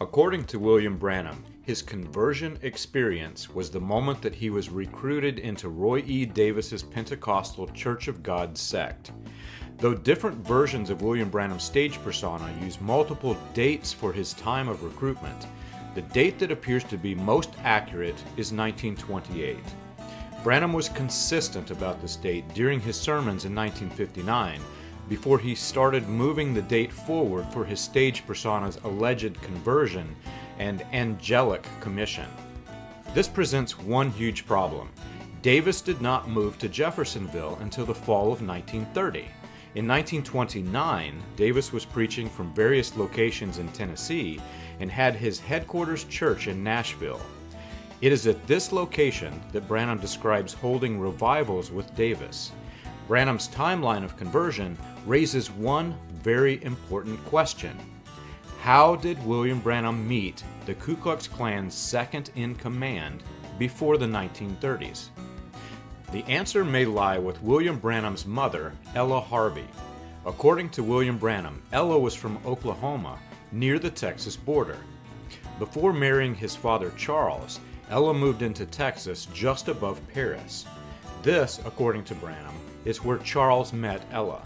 According to William Branham, his conversion experience was the moment that he was recruited into Roy E. Davis's Pentecostal Church of God sect. Though different versions of William Branham's stage persona use multiple dates for his time of recruitment, the date that appears to be most accurate is 1928. Branham was consistent about this date during his sermons in 1959 before he started moving the date forward for his stage persona's alleged conversion and angelic commission. This presents one huge problem. Davis did not move to Jeffersonville until the fall of 1930. In 1929, Davis was preaching from various locations in Tennessee and had his headquarters church in Nashville. It is at this location that Branham describes holding revivals with Davis. Branham's timeline of conversion raises one very important question. How did William Branham meet the Ku Klux Klan's second in command before the 1930s? The answer may lie with William Branham's mother, Ella Harvey. According to William Branham, Ella was from Oklahoma, near the Texas border. Before marrying his father Charles, Ella moved into Texas just above Paris. This, according to Branham, is where Charles met Ella.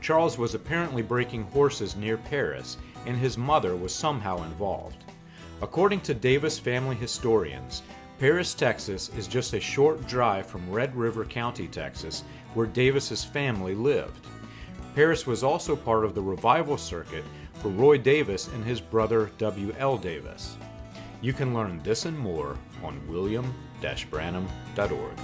Charles was apparently breaking horses near Paris, and his mother was somehow involved. According to Davis family historians, Paris, Texas is just a short drive from Red River County, Texas, where Davis's family lived. Paris was also part of the revival circuit for Roy Davis and his brother W.L. Davis. You can learn this and more on william-branham.org.